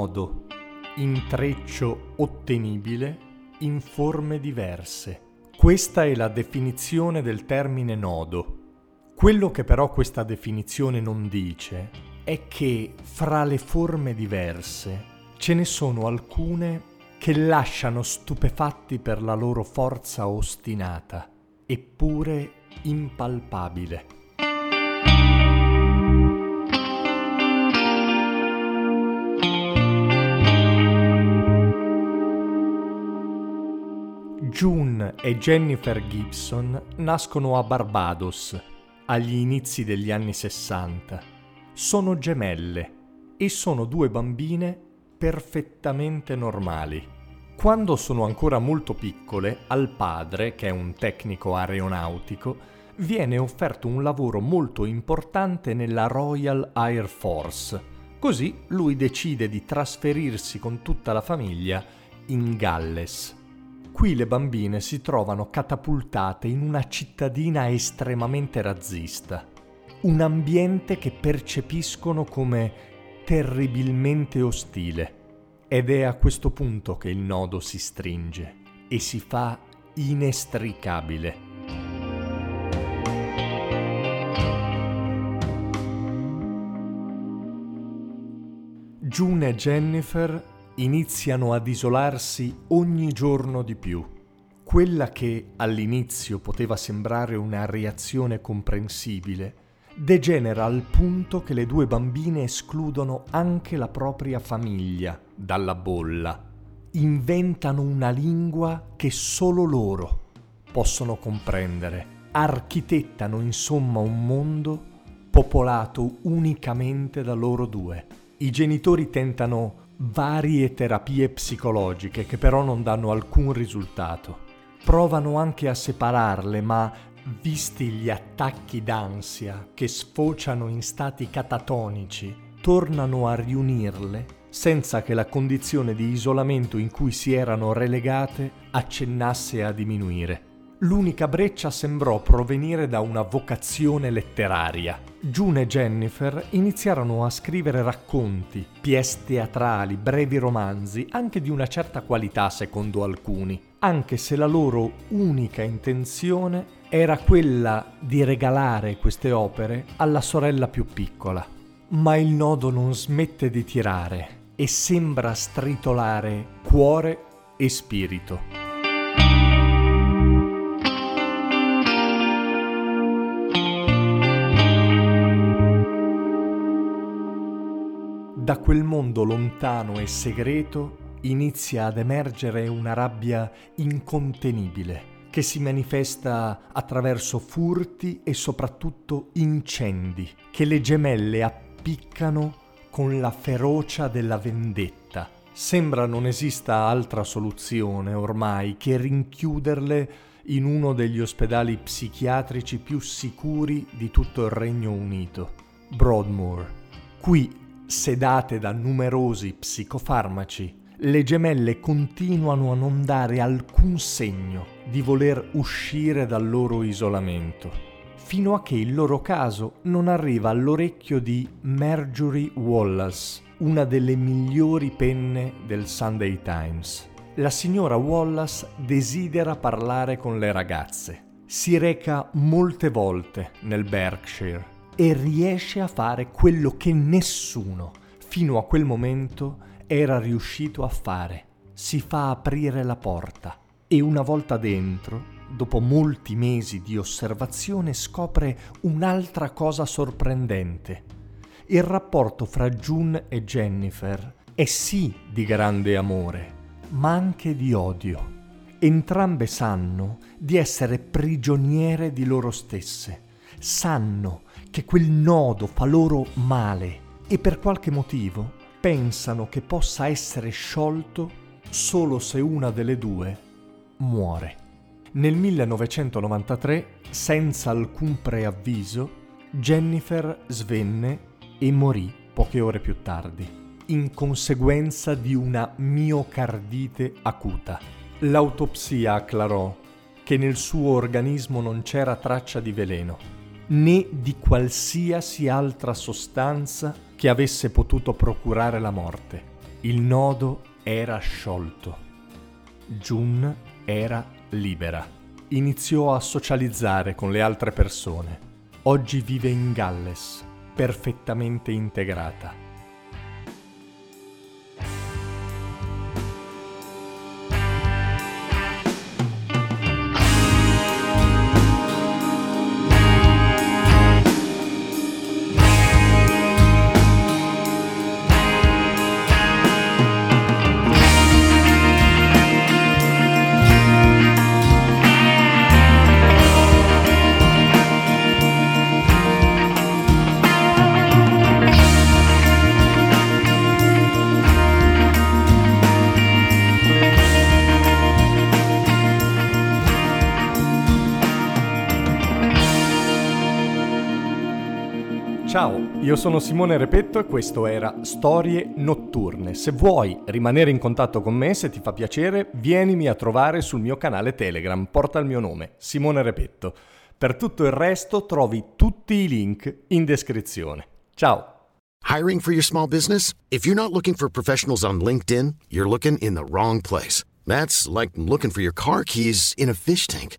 Nodo, intreccio ottenibile in forme diverse. Questa è la definizione del termine nodo. Quello che però questa definizione non dice è che fra le forme diverse ce ne sono alcune che lasciano stupefatti per la loro forza ostinata, eppure impalpabile. June e Jennifer Gibson nascono a Barbados agli inizi degli anni 60. Sono gemelle e sono due bambine perfettamente normali. Quando sono ancora molto piccole, al padre, che è un tecnico aeronautico, viene offerto un lavoro molto importante nella Royal Air Force. Così lui decide di trasferirsi con tutta la famiglia in Galles. Qui le bambine si trovano catapultate in una cittadina estremamente razzista, un ambiente che percepiscono come terribilmente ostile. Ed è a questo punto che il nodo si stringe e si fa inestricabile. June e Jennifer iniziano ad isolarsi ogni giorno di più. Quella che all'inizio poteva sembrare una reazione comprensibile, degenera al punto che le due bambine escludono anche la propria famiglia dalla bolla. Inventano una lingua che solo loro possono comprendere. Architettano insomma un mondo popolato unicamente da loro due. I genitori tentano varie terapie psicologiche che però non danno alcun risultato. Provano anche a separarle, ma visti gli attacchi d'ansia che sfociano in stati catatonici, tornano a riunirle senza che la condizione di isolamento in cui si erano relegate accennasse a diminuire. L'unica breccia sembrò provenire da una vocazione letteraria. June e Jennifer iniziarono a scrivere racconti, pièce teatrali, brevi romanzi, anche di una certa qualità secondo alcuni, anche se la loro unica intenzione era quella di regalare queste opere alla sorella più piccola. Ma il nodo non smette di tirare e sembra stritolare cuore e spirito. Da quel mondo lontano e segreto inizia ad emergere una rabbia incontenibile che si manifesta attraverso furti e soprattutto incendi che le gemelle appiccano con la ferocia della vendetta. Sembra non esista altra soluzione ormai che rinchiuderle in uno degli ospedali psichiatrici più sicuri di tutto il Regno Unito, Broadmoor. Qui sedate da numerosi psicofarmaci, le gemelle continuano a non dare alcun segno di voler uscire dal loro isolamento, fino a che il loro caso non arriva all'orecchio di Marjorie Wallace, una delle migliori penne del Sunday Times. La signora Wallace desidera parlare con le ragazze. Si reca molte volte nel Berkshire e riesce a fare quello che nessuno fino a quel momento era riuscito a fare. Si fa aprire la porta e una volta dentro, dopo molti mesi di osservazione, scopre un'altra cosa sorprendente. Il rapporto fra June e Jennifer è sì di grande amore, ma anche di odio. Entrambe sanno di essere prigioniere di loro stesse, sanno che quel nodo fa loro male e per qualche motivo pensano che possa essere sciolto solo se una delle due muore. Nel 1993, senza alcun preavviso, Jennifer svenne e morì poche ore più tardi, in conseguenza di una miocardite acuta. L'autopsia acclarò che nel suo organismo non c'era traccia di veleno, né di qualsiasi altra sostanza che avesse potuto procurare la morte. Il nodo era sciolto. Jun era libera. Iniziò a socializzare con le altre persone. Oggi vive in Galles, perfettamente integrata. Io sono Simone Repetto e questo era Storie Notturne. Se vuoi rimanere in contatto con me, se ti fa piacere, vienimi a trovare sul mio canale Telegram, porta il mio nome, Simone Repetto. Per tutto il resto trovi tutti i link in descrizione. Ciao! Hiring for your small business? If you're not looking for professionals on LinkedIn, you're looking in the wrong place. That's like looking for your car keys in a fish tank.